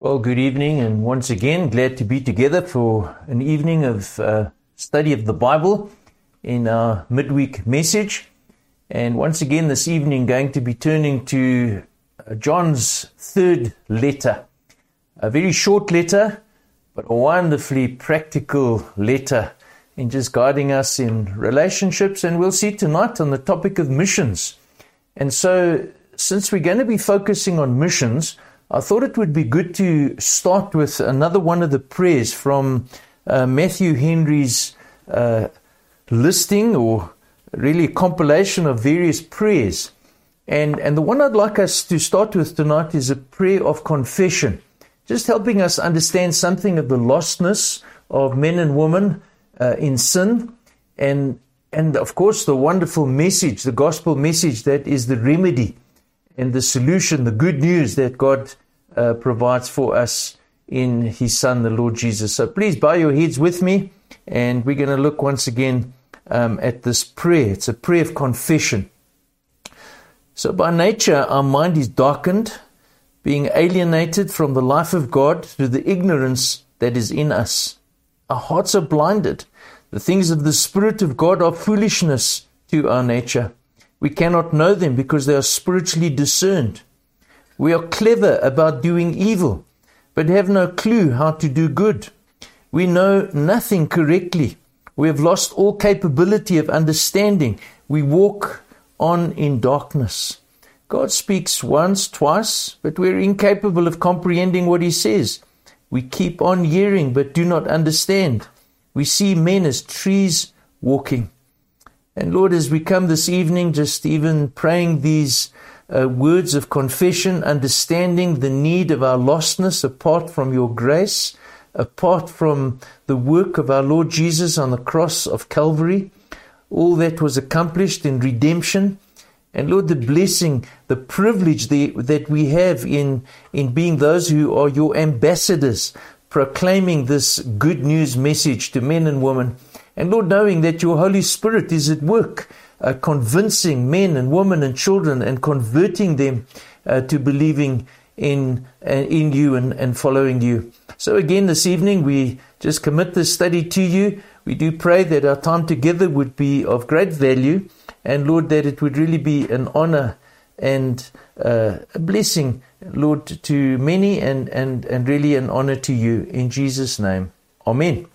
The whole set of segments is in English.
Well, good evening, and once again, glad to be together for an evening of uh, study of the Bible in our midweek message. And once again, this evening, going to be turning to uh, John's third letter. A very short letter, but a wonderfully practical letter in just guiding us in relationships. And we'll see tonight on the topic of missions. And so, since we're going to be focusing on missions, I thought it would be good to start with another one of the prayers from uh, Matthew Henry's uh, listing or really a compilation of various prayers. And, and the one I'd like us to start with tonight is a prayer of confession, just helping us understand something of the lostness of men and women uh, in sin, and, and of course, the wonderful message, the gospel message that is the remedy and the solution, the good news that God uh, provides for us in His Son, the Lord Jesus. So please bow your heads with me, and we're going to look once again um, at this prayer. It's a prayer of confession. So, by nature, our mind is darkened, being alienated from the life of God through the ignorance that is in us. Our hearts are blinded. The things of the Spirit of God are foolishness to our nature. We cannot know them because they are spiritually discerned. We are clever about doing evil, but have no clue how to do good. We know nothing correctly. We have lost all capability of understanding. We walk on in darkness. God speaks once, twice, but we're incapable of comprehending what He says. We keep on hearing, but do not understand. We see men as trees walking. And Lord, as we come this evening, just even praying these uh, words of confession, understanding the need of our lostness apart from your grace, apart from the work of our Lord Jesus on the cross of Calvary. All that was accomplished in redemption. And Lord, the blessing, the privilege the, that we have in, in being those who are your ambassadors, proclaiming this good news message to men and women and Lord, knowing that your Holy Spirit is at work, uh, convincing men and women and children and converting them uh, to believing in, uh, in you and, and following you. So, again, this evening, we just commit this study to you. We do pray that our time together would be of great value, and Lord, that it would really be an honor and uh, a blessing, Lord, to many and, and, and really an honor to you. In Jesus' name, Amen.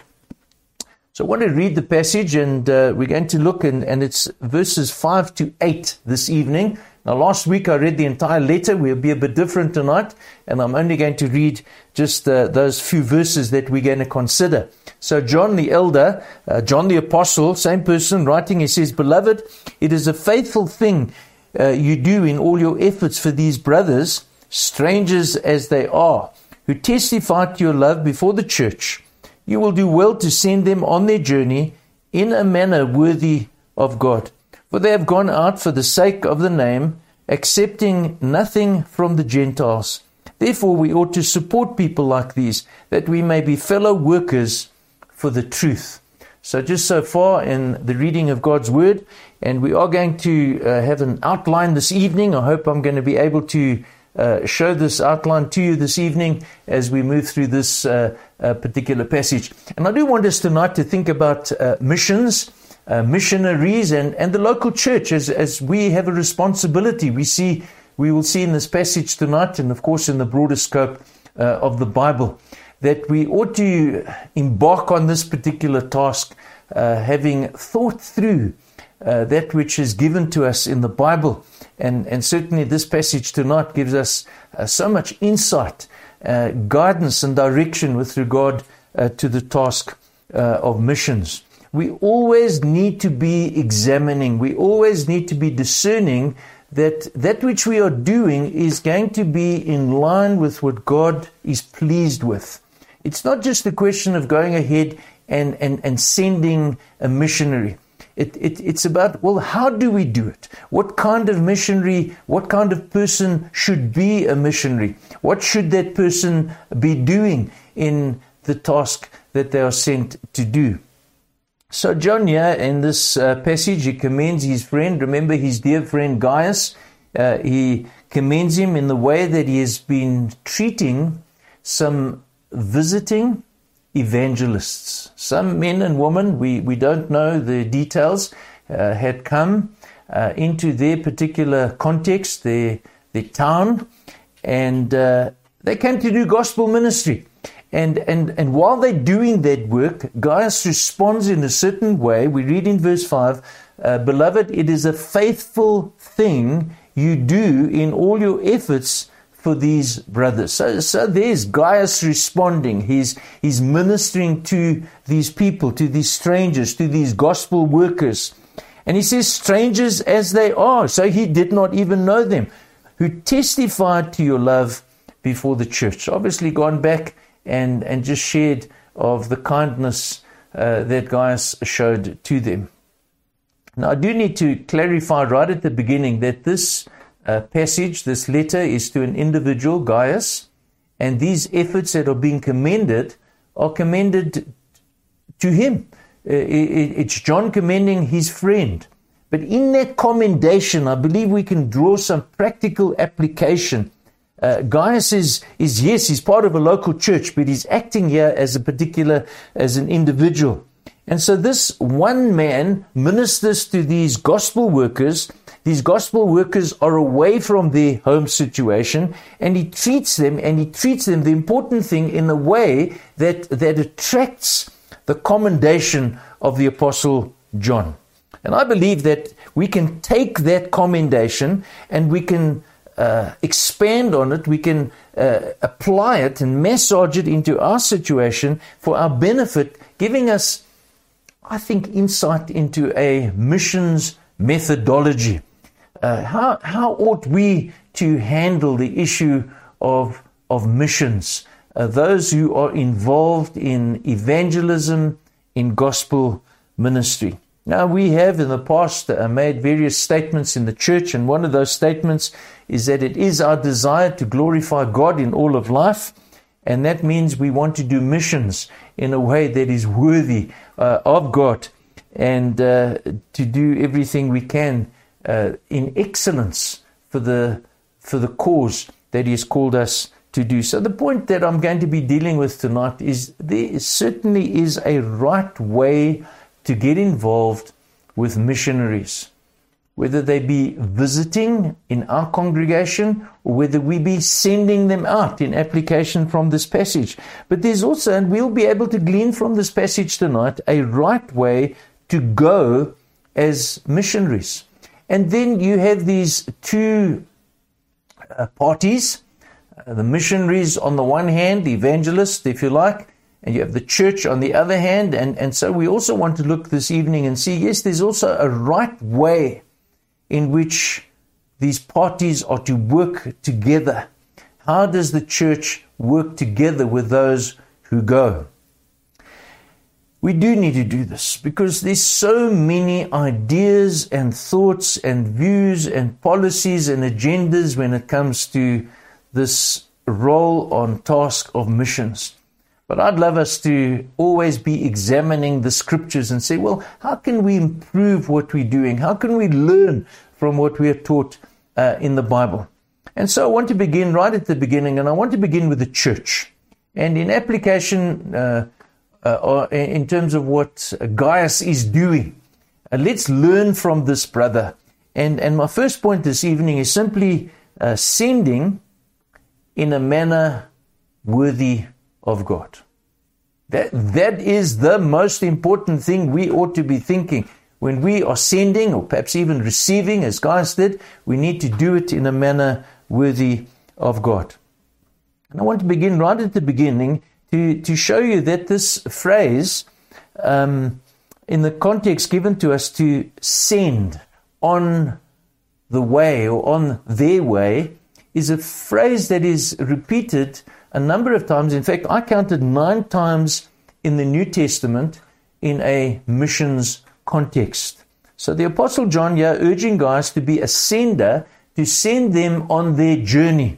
So I want to read the passage, and uh, we're going to look, in, and it's verses 5 to 8 this evening. Now, last week I read the entire letter. We'll be a bit different tonight, and I'm only going to read just uh, those few verses that we're going to consider. So, John the elder, uh, John the apostle, same person writing, he says, Beloved, it is a faithful thing uh, you do in all your efforts for these brothers, strangers as they are, who testify to your love before the church you will do well to send them on their journey in a manner worthy of God. For they have gone out for the sake of the name, accepting nothing from the Gentiles. Therefore, we ought to support people like these, that we may be fellow workers for the truth. So, just so far in the reading of God's Word, and we are going to uh, have an outline this evening. I hope I'm going to be able to uh, show this outline to you this evening as we move through this uh, uh, particular passage. And I do want us tonight to think about uh, missions, uh, missionaries, and, and the local church as, as we have a responsibility. We see, we will see in this passage tonight, and of course in the broader scope of the Bible, that we ought to embark on this particular task, having thought through that which is given to us in the Bible and, and certainly this passage tonight gives us uh, so much insight, uh, guidance, and direction with regard uh, to the task uh, of missions. We always need to be examining, we always need to be discerning that that which we are doing is going to be in line with what God is pleased with. It's not just a question of going ahead and, and, and sending a missionary. It, it, it's about, well, how do we do it? What kind of missionary, what kind of person should be a missionary? What should that person be doing in the task that they are sent to do? So, John here in this uh, passage, he commends his friend, remember his dear friend Gaius. Uh, he commends him in the way that he has been treating some visiting evangelists. Some men and women, we, we don't know the details, uh, had come uh, into their particular context, their, their town, and uh, they came to do gospel ministry. And, and, and while they're doing that work, Gaius responds in a certain way. We read in verse 5 uh, Beloved, it is a faithful thing you do in all your efforts for these brothers. So, so there's Gaius responding. He's, he's ministering to these people, to these strangers, to these gospel workers. And he says, strangers as they are. So he did not even know them, who testified to your love before the church. Obviously, gone back and, and just shared of the kindness uh, that Gaius showed to them. Now, I do need to clarify right at the beginning that this uh, passage, this letter, is to an individual, Gaius, and these efforts that are being commended are commended to him. Uh, it's John commending his friend. But in that commendation, I believe we can draw some practical application. Uh, Gaius is, is, yes, he's part of a local church, but he's acting here as a particular, as an individual. And so this one man ministers to these gospel workers these gospel workers are away from their home situation and he treats them and he treats them the important thing in a way that that attracts the commendation of the apostle John. And I believe that we can take that commendation and we can uh, expand on it, we can uh, apply it and massage it into our situation for our benefit, giving us, I think, insight into a missions methodology uh, how, how ought we to handle the issue of, of missions? Uh, those who are involved in evangelism, in gospel ministry. Now, we have in the past uh, made various statements in the church, and one of those statements is that it is our desire to glorify God in all of life, and that means we want to do missions in a way that is worthy uh, of God and uh, to do everything we can uh, in excellence for the for the cause that He has called us to do. So the point that I'm going to be dealing with tonight is there certainly is a right way to get involved with missionaries, whether they be visiting in our congregation or whether we be sending them out in application from this passage. But there's also, and we'll be able to glean from this passage tonight, a right way to go as missionaries. And then you have these two uh, parties uh, the missionaries on the one hand, the evangelists, if you like, and you have the church on the other hand. And, and so we also want to look this evening and see yes, there's also a right way in which these parties are to work together. How does the church work together with those who go? We do need to do this because there's so many ideas and thoughts and views and policies and agendas when it comes to this role on task of missions. But I'd love us to always be examining the scriptures and say, well, how can we improve what we're doing? How can we learn from what we are taught uh, in the Bible? And so I want to begin right at the beginning, and I want to begin with the church. And in application, uh, or in terms of what Gaius is doing. Uh, let's learn from this brother. And, and my first point this evening is simply uh, sending in a manner worthy of God. That, that is the most important thing we ought to be thinking. When we are sending, or perhaps even receiving, as Gaius did, we need to do it in a manner worthy of God. And I want to begin right at the beginning to, to show you that this phrase, um, in the context given to us to send on the way or on their way, is a phrase that is repeated a number of times. In fact, I counted nine times in the New Testament in a missions context. So the Apostle John here urging Gaius to be a sender, to send them on their journey.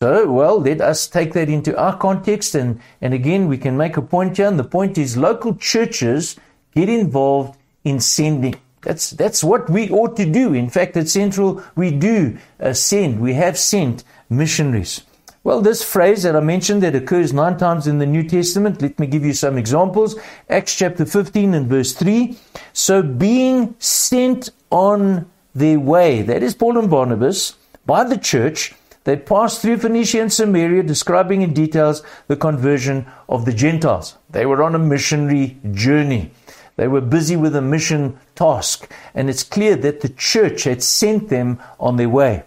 So, well, let us take that into our context. And, and again, we can make a point here. And the point is local churches get involved in sending. That's, that's what we ought to do. In fact, at Central, we do uh, send, we have sent missionaries. Well, this phrase that I mentioned that occurs nine times in the New Testament, let me give you some examples. Acts chapter 15 and verse 3. So being sent on their way, that is Paul and Barnabas, by the church, they passed through Phoenicia and Samaria, describing in details the conversion of the Gentiles. They were on a missionary journey. They were busy with a mission task, and it's clear that the church had sent them on their way.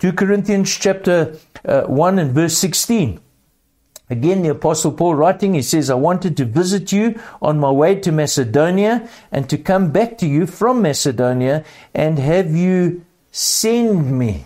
2 Corinthians chapter uh, 1 and verse 16. Again, the Apostle Paul writing, he says, I wanted to visit you on my way to Macedonia and to come back to you from Macedonia and have you send me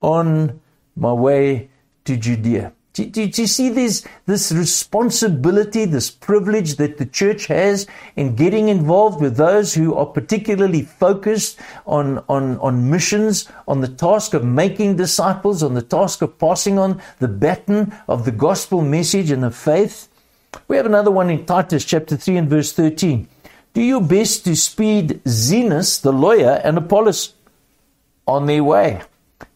on my way to Judea. Do, do, do, you see this, this responsibility, this privilege that the church has in getting involved with those who are particularly focused on, on, on missions, on the task of making disciples, on the task of passing on the baton of the gospel message and of faith? We have another one in Titus chapter 3 and verse 13. Do your best to speed Zenas, the lawyer, and Apollos on their way.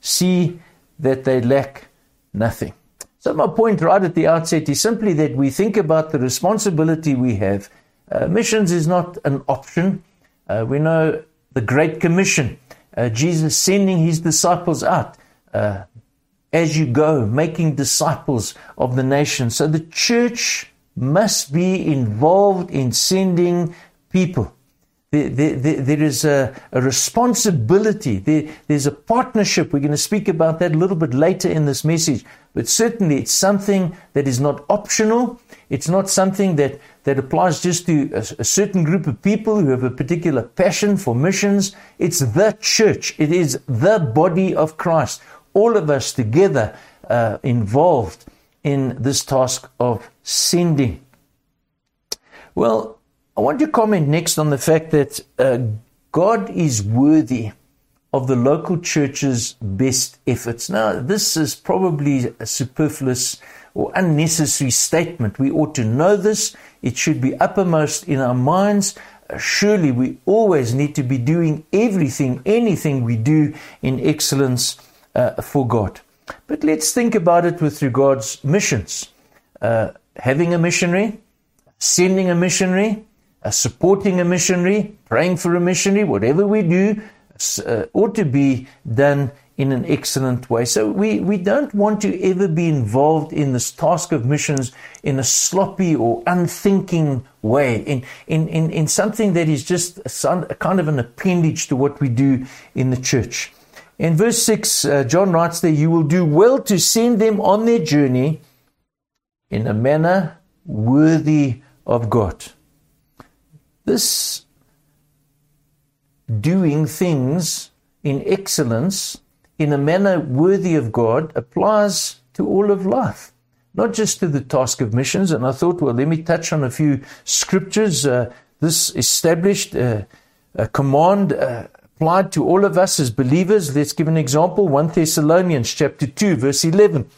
See that they lack nothing. So, my point right at the outset is simply that we think about the responsibility we have. Uh, missions is not an option. Uh, we know the Great Commission, uh, Jesus sending his disciples out uh, as you go, making disciples of the nation. So, the church must be involved in sending people. There, there, there is a, a responsibility. There, there's a partnership. We're going to speak about that a little bit later in this message. But certainly, it's something that is not optional. It's not something that, that applies just to a, a certain group of people who have a particular passion for missions. It's the church, it is the body of Christ. All of us together uh, involved in this task of sending. Well, I want to comment next on the fact that uh, God is worthy of the local church's best efforts. Now, this is probably a superfluous or unnecessary statement. We ought to know this. It should be uppermost in our minds. Uh, surely we always need to be doing everything, anything we do in excellence uh, for God. But let's think about it with regards to missions. Uh, having a missionary, sending a missionary, supporting a missionary, praying for a missionary, whatever we do, uh, ought to be done in an excellent way. So we, we don't want to ever be involved in this task of missions in a sloppy or unthinking way, in, in, in, in something that is just a, a kind of an appendage to what we do in the church. In verse 6, uh, John writes there, You will do well to send them on their journey in a manner worthy of God. This doing things in excellence in a manner worthy of God applies to all of life, not just to the task of missions. And I thought, well, let me touch on a few scriptures. Uh, this established uh, command uh, applied to all of us as believers. Let's give an example 1 Thessalonians chapter 2, verse 11.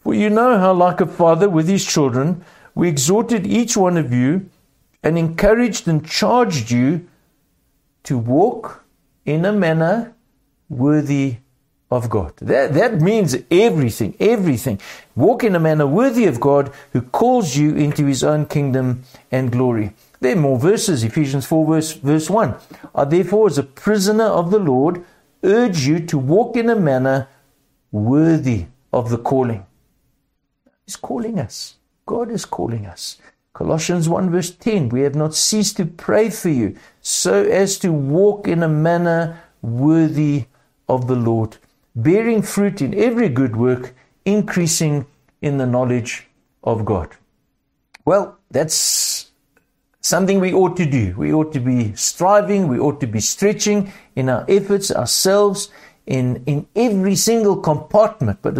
For you know how, like a father with his children, we exhorted each one of you and encouraged and charged you to walk in a manner worthy of God. That, that means everything, everything. Walk in a manner worthy of God who calls you into his own kingdom and glory. There are more verses, Ephesians 4, verse, verse 1. I therefore, as a prisoner of the Lord, urge you to walk in a manner worthy of the calling. He's calling us. God is calling us. Colossians 1 verse 10, we have not ceased to pray for you so as to walk in a manner worthy of the Lord, bearing fruit in every good work, increasing in the knowledge of God. Well, that's something we ought to do. We ought to be striving, we ought to be stretching in our efforts ourselves in, in every single compartment. But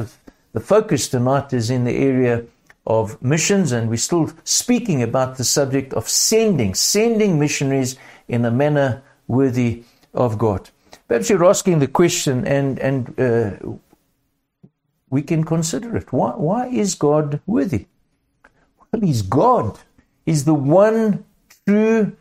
the focus tonight is in the area of missions, and we're still speaking about the subject of sending, sending missionaries in a manner worthy of God. Perhaps you're asking the question, and and uh, we can consider it. Why why is God worthy? Well, He's God. He's the one true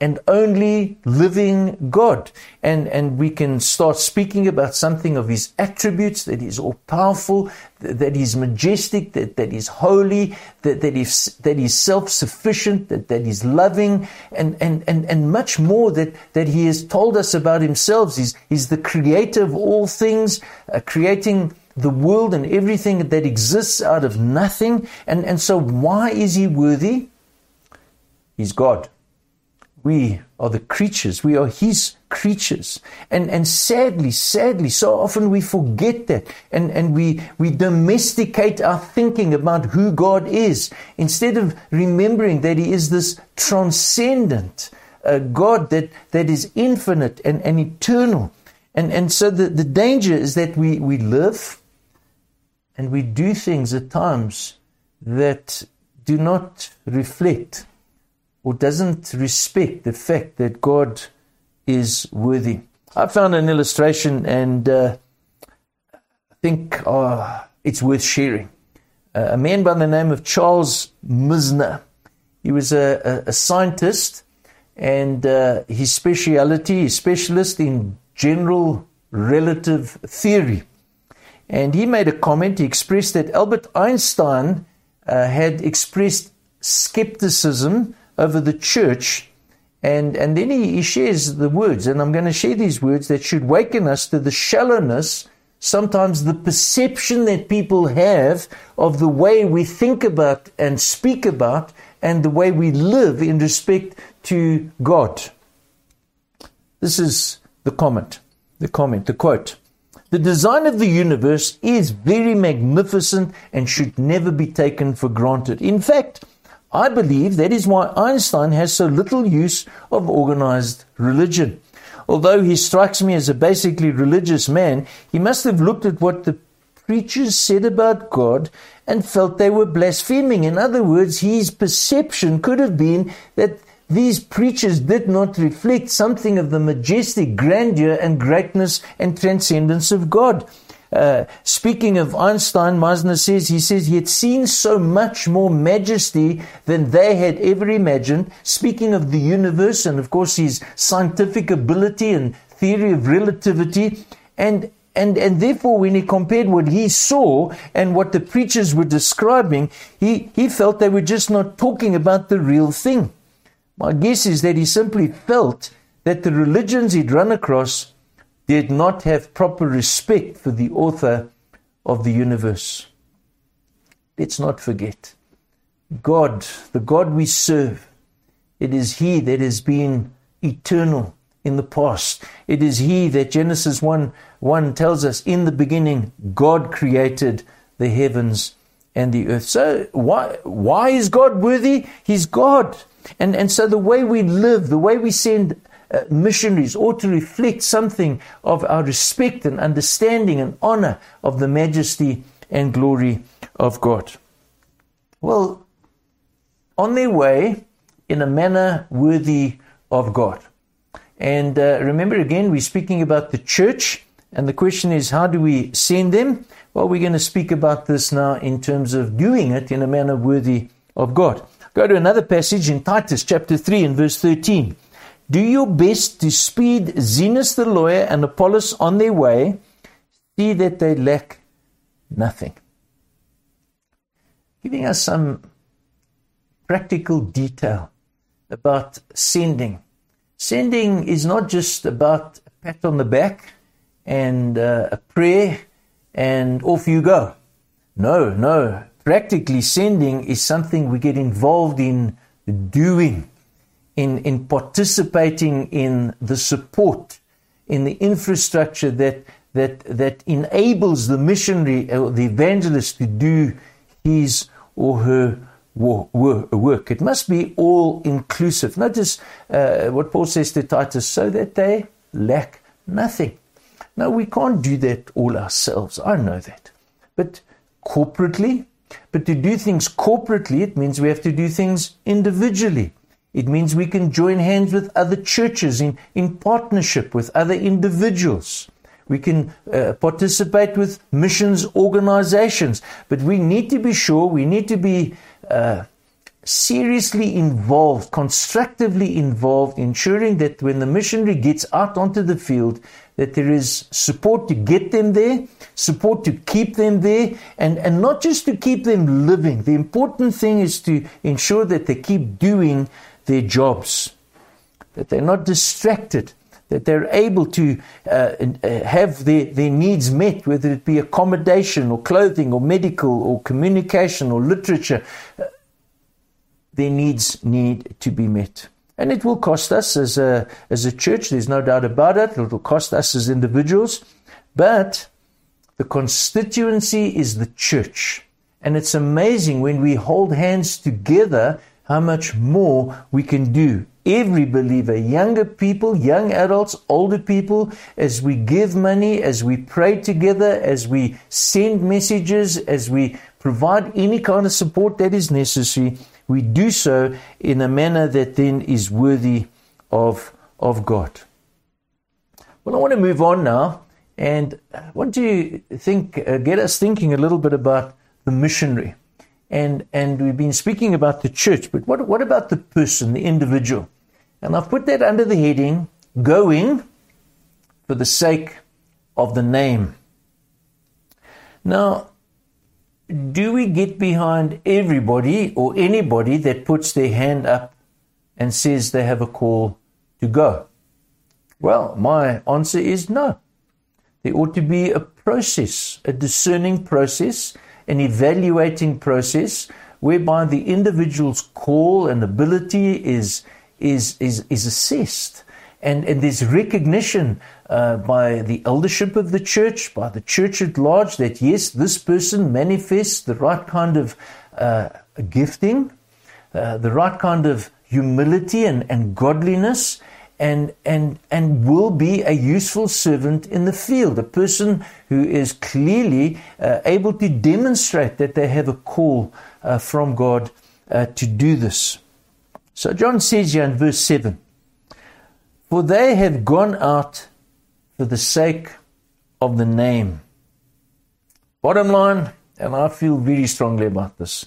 and only living God. And, and we can start speaking about something of his attributes, that he's all powerful, that he's majestic, that, that he's holy, that, that, he's, that he's self-sufficient, that, that he's loving, and, and, and, and much more that, that he has told us about himself. He's, he's the creator of all things, uh, creating the world and everything that exists out of nothing. And, and so why is he worthy? He's God. We are the creatures. We are His creatures. And, and sadly, sadly, so often we forget that and, and we, we domesticate our thinking about who God is instead of remembering that He is this transcendent uh, God that, that is infinite and, and eternal. And, and so the, the danger is that we, we live and we do things at times that do not reflect or doesn't respect the fact that God is worthy. I found an illustration and uh, I think uh, it's worth sharing. Uh, a man by the name of Charles Misner. He was a, a, a scientist and uh, his speciality, his specialist in general relative theory. And he made a comment, he expressed that Albert Einstein uh, had expressed skepticism over the church. And, and then he, he shares the words, and I'm going to share these words that should waken us to the shallowness, sometimes the perception that people have of the way we think about and speak about and the way we live in respect to God. This is the comment, the comment, the quote. The design of the universe is very magnificent and should never be taken for granted. In fact, I believe that is why Einstein has so little use of organized religion. Although he strikes me as a basically religious man, he must have looked at what the preachers said about God and felt they were blaspheming. In other words, his perception could have been that these preachers did not reflect something of the majestic grandeur and greatness and transcendence of God. Uh, speaking of Einstein, Misner says, he says he had seen so much more majesty than they had ever imagined. Speaking of the universe and, of course, his scientific ability and theory of relativity. And, and, and therefore, when he compared what he saw and what the preachers were describing, he, he felt they were just not talking about the real thing. My guess is that he simply felt that the religions he'd run across did not have proper respect for the author of the universe. Let's not forget God, the God we serve, it is He that has been eternal in the past. It is He that Genesis 1 1 tells us in the beginning, God created the heavens and the earth. So why why is God worthy? He's God. And and so the way we live, the way we send uh, missionaries ought to reflect something of our respect and understanding and honor of the majesty and glory of God. Well, on their way in a manner worthy of God. And uh, remember again, we're speaking about the church, and the question is, how do we send them? Well, we're going to speak about this now in terms of doing it in a manner worthy of God. Go to another passage in Titus chapter 3 and verse 13. Do your best to speed Zenas the lawyer and Apollos on their way. See that they lack nothing. Giving us some practical detail about sending. Sending is not just about a pat on the back and uh, a prayer and off you go. No, no. Practically, sending is something we get involved in doing in, in participating in the support, in the infrastructure that, that, that enables the missionary or the evangelist to do his or her work. It must be all inclusive. Notice uh, what Paul says to Titus so that they lack nothing. No, we can't do that all ourselves. I know that. But corporately, but to do things corporately, it means we have to do things individually. It means we can join hands with other churches in, in partnership with other individuals. We can uh, participate with missions organizations. But we need to be sure, we need to be uh, seriously involved, constructively involved, ensuring that when the missionary gets out onto the field, that there is support to get them there, support to keep them there, and, and not just to keep them living. The important thing is to ensure that they keep doing their jobs, that they're not distracted, that they're able to uh, uh, have their, their needs met, whether it be accommodation or clothing or medical or communication or literature. Uh, their needs need to be met. And it will cost us as a, as a church, there's no doubt about it. It will cost us as individuals. But the constituency is the church. And it's amazing when we hold hands together how much more we can do every believer, younger people, young adults, older people, as we give money, as we pray together, as we send messages, as we provide any kind of support that is necessary, we do so in a manner that then is worthy of, of God. Well, I want to move on now and I want to think, uh, get us thinking a little bit about the missionary. And, and we've been speaking about the church, but what, what about the person, the individual? And I've put that under the heading going for the sake of the name. Now, do we get behind everybody or anybody that puts their hand up and says they have a call to go? Well, my answer is no. There ought to be a process, a discerning process, an evaluating process whereby the individual's call and ability is is, is, is assessed. And, and there's recognition uh, by the eldership of the church, by the church at large, that yes, this person manifests the right kind of uh, gifting, uh, the right kind of humility and, and godliness, and, and, and will be a useful servant in the field, a person who is clearly uh, able to demonstrate that they have a call uh, from God uh, to do this. So John says here in verse 7 For they have gone out for the sake of the name. Bottom line, and I feel very strongly about this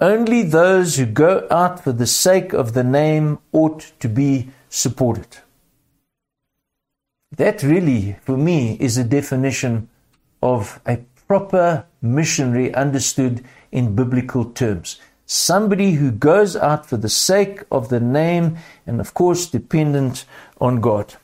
only those who go out for the sake of the name ought to be supported. That really, for me, is a definition of a proper missionary understood in biblical terms somebody who goes out for the sake of the name and, of course, dependent on God.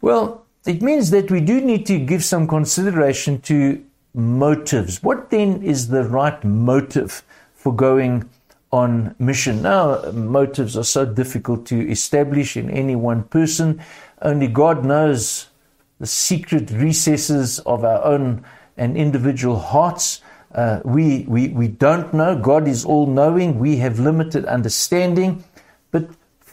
Well, it means that we do need to give some consideration to motives. What then is the right motive for going on mission? Now, motives are so difficult to establish in any one person. Only God knows the secret recesses of our own and individual hearts. Uh, we, we, we don't know. God is all knowing. We have limited understanding. But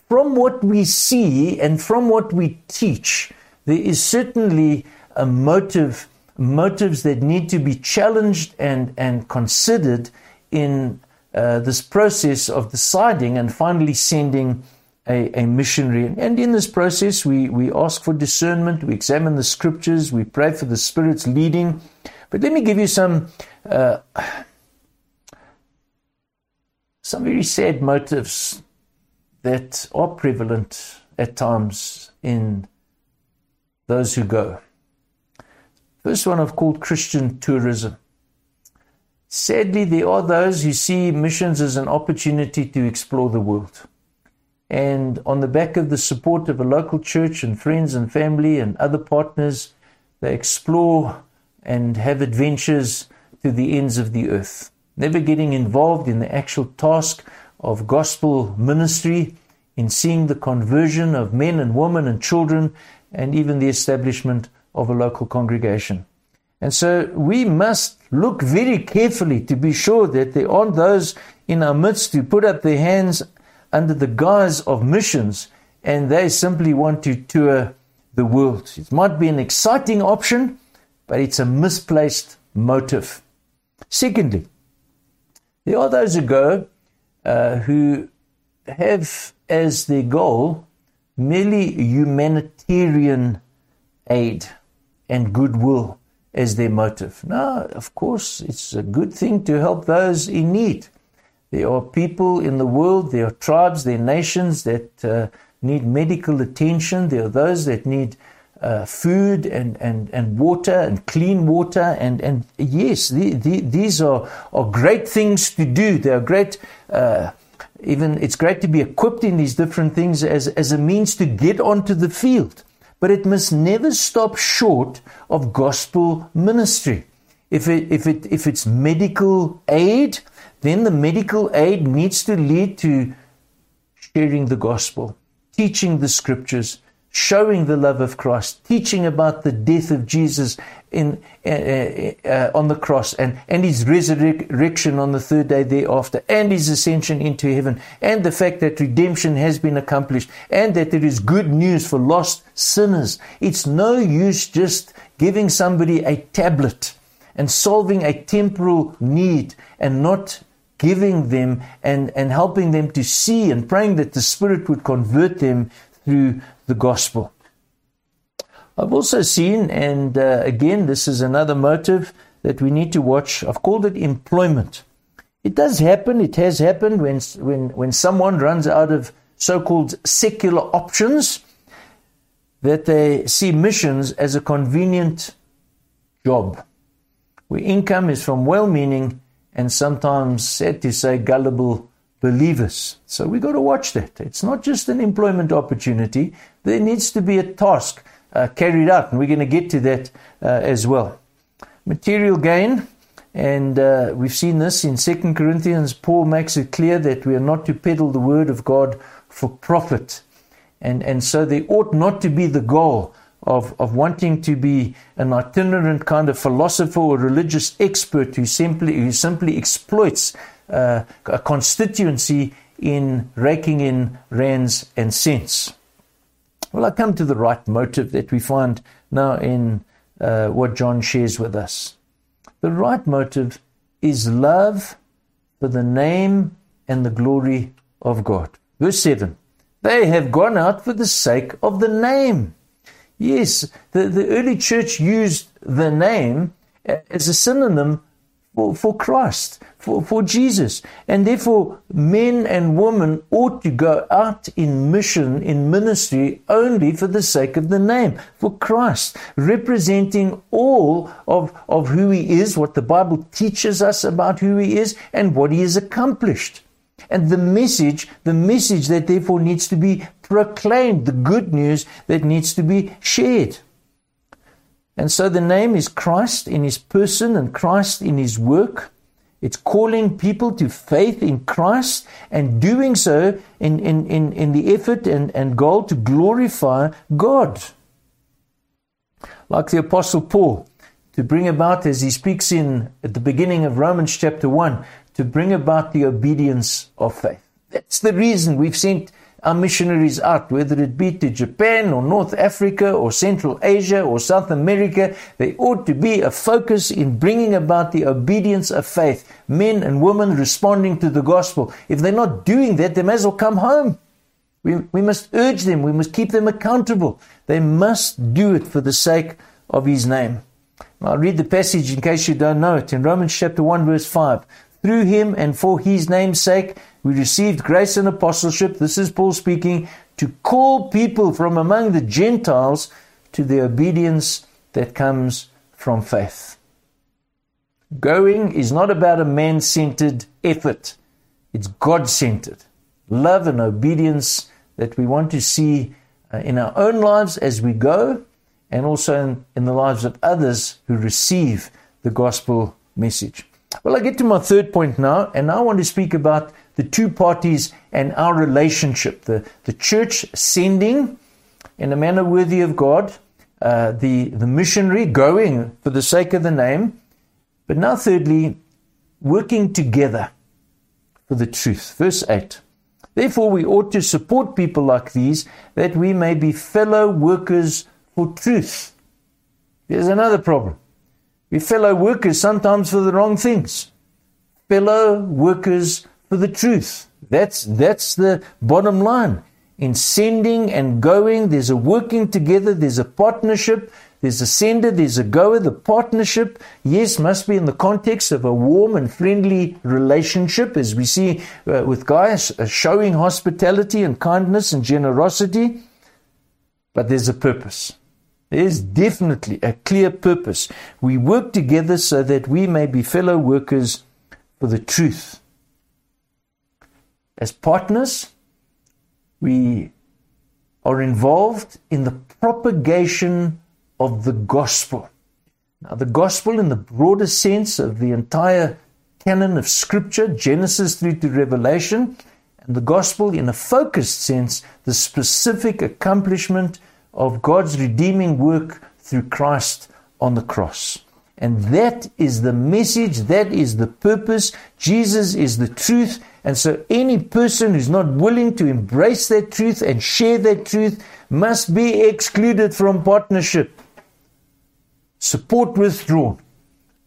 from what we see and from what we teach, there is certainly a motive, motives that need to be challenged and, and considered in uh, this process of deciding and finally sending a, a, missionary. And in this process, we, we ask for discernment, we examine the scriptures, we pray for the Spirit's leading. But let me give you some uh, some very sad motives that are prevalent at times in those who go. First one I've called Christian tourism. Sadly, there are those who see missions as an opportunity to explore the world. And on the back of the support of a local church and friends and family and other partners, they explore and have adventures to the ends of the earth, never getting involved in the actual task of gospel ministry, in seeing the conversion of men and women and children, and even the establishment of a local congregation. And so we must look very carefully to be sure that there aren't those in our midst who put up their hands under the guise of missions and they simply want to tour the world. It might be an exciting option, but it's a misplaced motive. Secondly, there are those who go uh, who have as their goal merely humanitarian aid and goodwill as their motive. Now, of course, it's a good thing to help those in need, There are people in the world, there are tribes, there are nations that uh, need medical attention. There are those that need uh, food and, and, and water and clean water. And, and yes, the, the, these are, are great things to do. They are great. Uh, even it's great to be equipped in these different things as, as a means to get onto the field. But it must never stop short of gospel ministry. If, it, if, it, if it's medical aid, then the medical aid needs to lead to sharing the gospel, teaching the scriptures, showing the love of Christ, teaching about the death of Jesus in, uh, uh, on the cross and, and his resurrection on the third day thereafter, and his ascension into heaven, and the fact that redemption has been accomplished, and that there is good news for lost sinners. It's no use just giving somebody a tablet and solving a temporal need and not giving them and, and helping them to see and praying that the Spirit would convert them through the gospel. I've also seen, and uh, again, this is another motive that we need to watch. I've called it employment. It does happen, it has happened when, when, when someone runs out of so called secular options that they see missions as a convenient job where income is from well meaning and sometimes, said to say, gullible believers. So we've got to watch that. It's not just an employment opportunity, there needs to be a task uh, carried out, and we're going to get to that uh, as well. Material gain, and uh, we've seen this in Second Corinthians. Paul makes it clear that we are not to peddle the word of God for profit. And, and so there ought not to be the goal of, of wanting to be an itinerant kind of philosopher or religious expert who simply, who simply exploits uh, a constituency in raking in rands and cents. Well, I come to the right motive that we find now in uh, what John shares with us. The right motive is love for the name and the glory of God. Verse 7 They have gone out for the sake of the name. Yes, the, the early church used the name as a synonym for, for Christ, for, for Jesus. And therefore, men and women ought to go out in mission, in ministry, only for the sake of the name, for Christ, representing all of, of who He is, what the Bible teaches us about who He is, and what He has accomplished. And the message, the message that therefore needs to be proclaimed, the good news that needs to be shared. And so the name is Christ in his person and Christ in his work. It's calling people to faith in Christ and doing so in, in, in, in the effort and, and goal to glorify God. Like the Apostle Paul, to bring about, as he speaks in at the beginning of Romans chapter 1, to bring about the obedience of faith. That's the reason we've sent our missionaries out, whether it be to Japan or North Africa or Central Asia or South America. There ought to be a focus in bringing about the obedience of faith, men and women responding to the gospel. If they're not doing that, they may as well come home. We, we must urge them, we must keep them accountable. They must do it for the sake of His name. I'll read the passage in case you don't know it in Romans chapter 1, verse 5. Through him and for his name's sake, we received grace and apostleship. This is Paul speaking to call people from among the Gentiles to the obedience that comes from faith. Going is not about a man centered effort, it's God centered. Love and obedience that we want to see uh, in our own lives as we go, and also in, in the lives of others who receive the gospel message. Well, I get to my third point now, and I want to speak about the two parties and our relationship. The, the church sending in a manner worthy of God, uh, the, the missionary going for the sake of the name, but now, thirdly, working together for the truth. Verse 8. Therefore, we ought to support people like these that we may be fellow workers for truth. Here's another problem. We fellow workers sometimes for the wrong things. Fellow workers for the truth. That's, that's the bottom line. In sending and going, there's a working together, there's a partnership there's a sender, there's a goer. The partnership, yes, must be in the context of a warm and friendly relationship, as we see uh, with Gaius uh, showing hospitality and kindness and generosity. But there's a purpose. There's definitely a clear purpose. We work together so that we may be fellow workers for the truth. As partners, we are involved in the propagation of the gospel. Now, the gospel, in the broader sense of the entire canon of Scripture, Genesis through to Revelation, and the gospel, in a focused sense, the specific accomplishment of God's redeeming work through Christ on the cross. And that is the message, that is the purpose. Jesus is the truth. And so any person who's not willing to embrace that truth and share that truth must be excluded from partnership. Support withdrawn.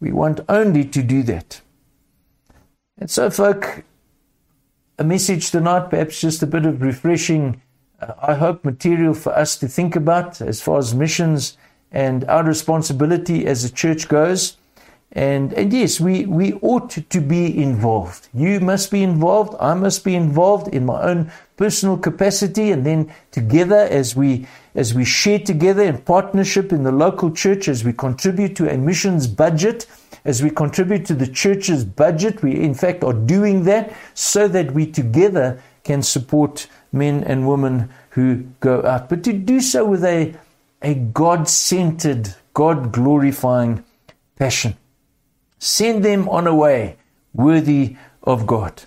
We want only to do that. And so, folk, a message tonight, perhaps just a bit of refreshing, uh, I hope, material for us to think about as far as missions and our responsibility as a church goes. And, and yes, we, we ought to be involved. You must be involved. I must be involved in my own personal capacity. And then together, as we, as we share together in partnership in the local church, as we contribute to a missions budget, as we contribute to the church's budget, we in fact are doing that so that we together can support men and women who go out. But to do so with a, a God centered, God glorifying passion. Send them on a way worthy of God.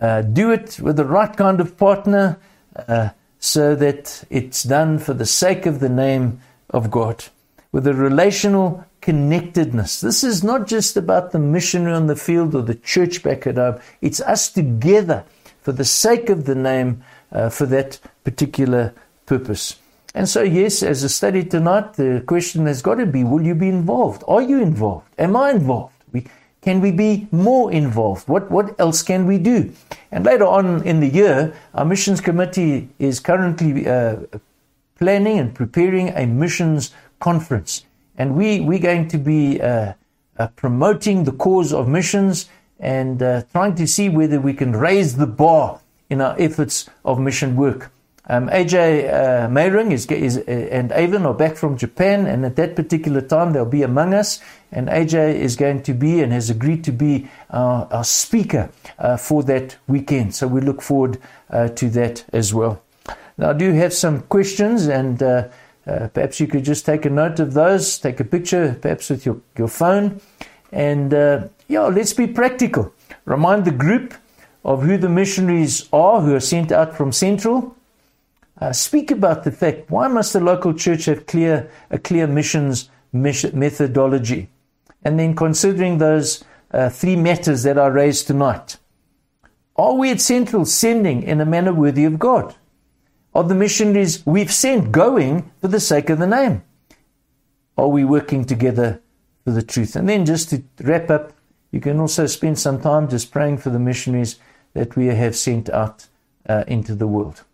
Uh, do it with the right kind of partner uh, so that it's done for the sake of the name of God. With a relational connectedness. This is not just about the missionary on the field or the church back at home. It's us together for the sake of the name uh, for that particular purpose. And so, yes, as a study tonight, the question has got to be will you be involved? Are you involved? Am I involved? We, can we be more involved? What, what else can we do? And later on in the year, our missions committee is currently uh, planning and preparing a missions conference. And we, we're going to be uh, uh, promoting the cause of missions and uh, trying to see whether we can raise the bar in our efforts of mission work. Um, AJ uh, Mayring is, is, uh, and Avon are back from Japan, and at that particular time they'll be among us. And AJ is going to be and has agreed to be our, our speaker uh, for that weekend. So we look forward uh, to that as well. Now, I do have some questions, and uh, uh, perhaps you could just take a note of those, take a picture, perhaps with your, your phone. And yeah, let's be practical. Remind the group of who the missionaries are who are sent out from Central uh, speak about the fact why must the local church have clear a clear missions methodology, and then considering those uh, three matters that are raised tonight. Are we at Central sending in a manner worthy of God? Are the missionaries we've sent going for the sake of the name? Are we working together for the truth? And then just to wrap up, you can also spend some time just praying for the missionaries that we have sent out uh, into the world.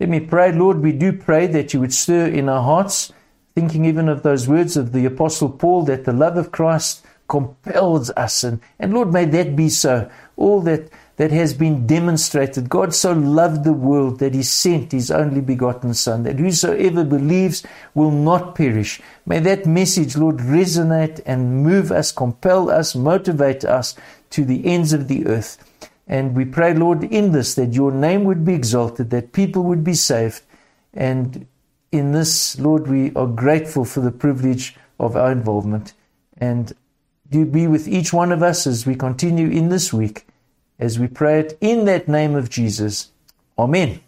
Let me pray, Lord, we do pray that you would stir in our hearts, thinking even of those words of the Apostle Paul, that the love of Christ compels us. And, and Lord, may that be so. All that, that has been demonstrated. God so loved the world that he sent his only begotten Son, that whosoever believes will not perish. May that message, Lord, resonate and move us, compel us, motivate us to the ends of the earth. And we pray, Lord, in this that your name would be exalted, that people would be saved. And in this, Lord, we are grateful for the privilege of our involvement. And do be with each one of us as we continue in this week, as we pray it in that name of Jesus. Amen.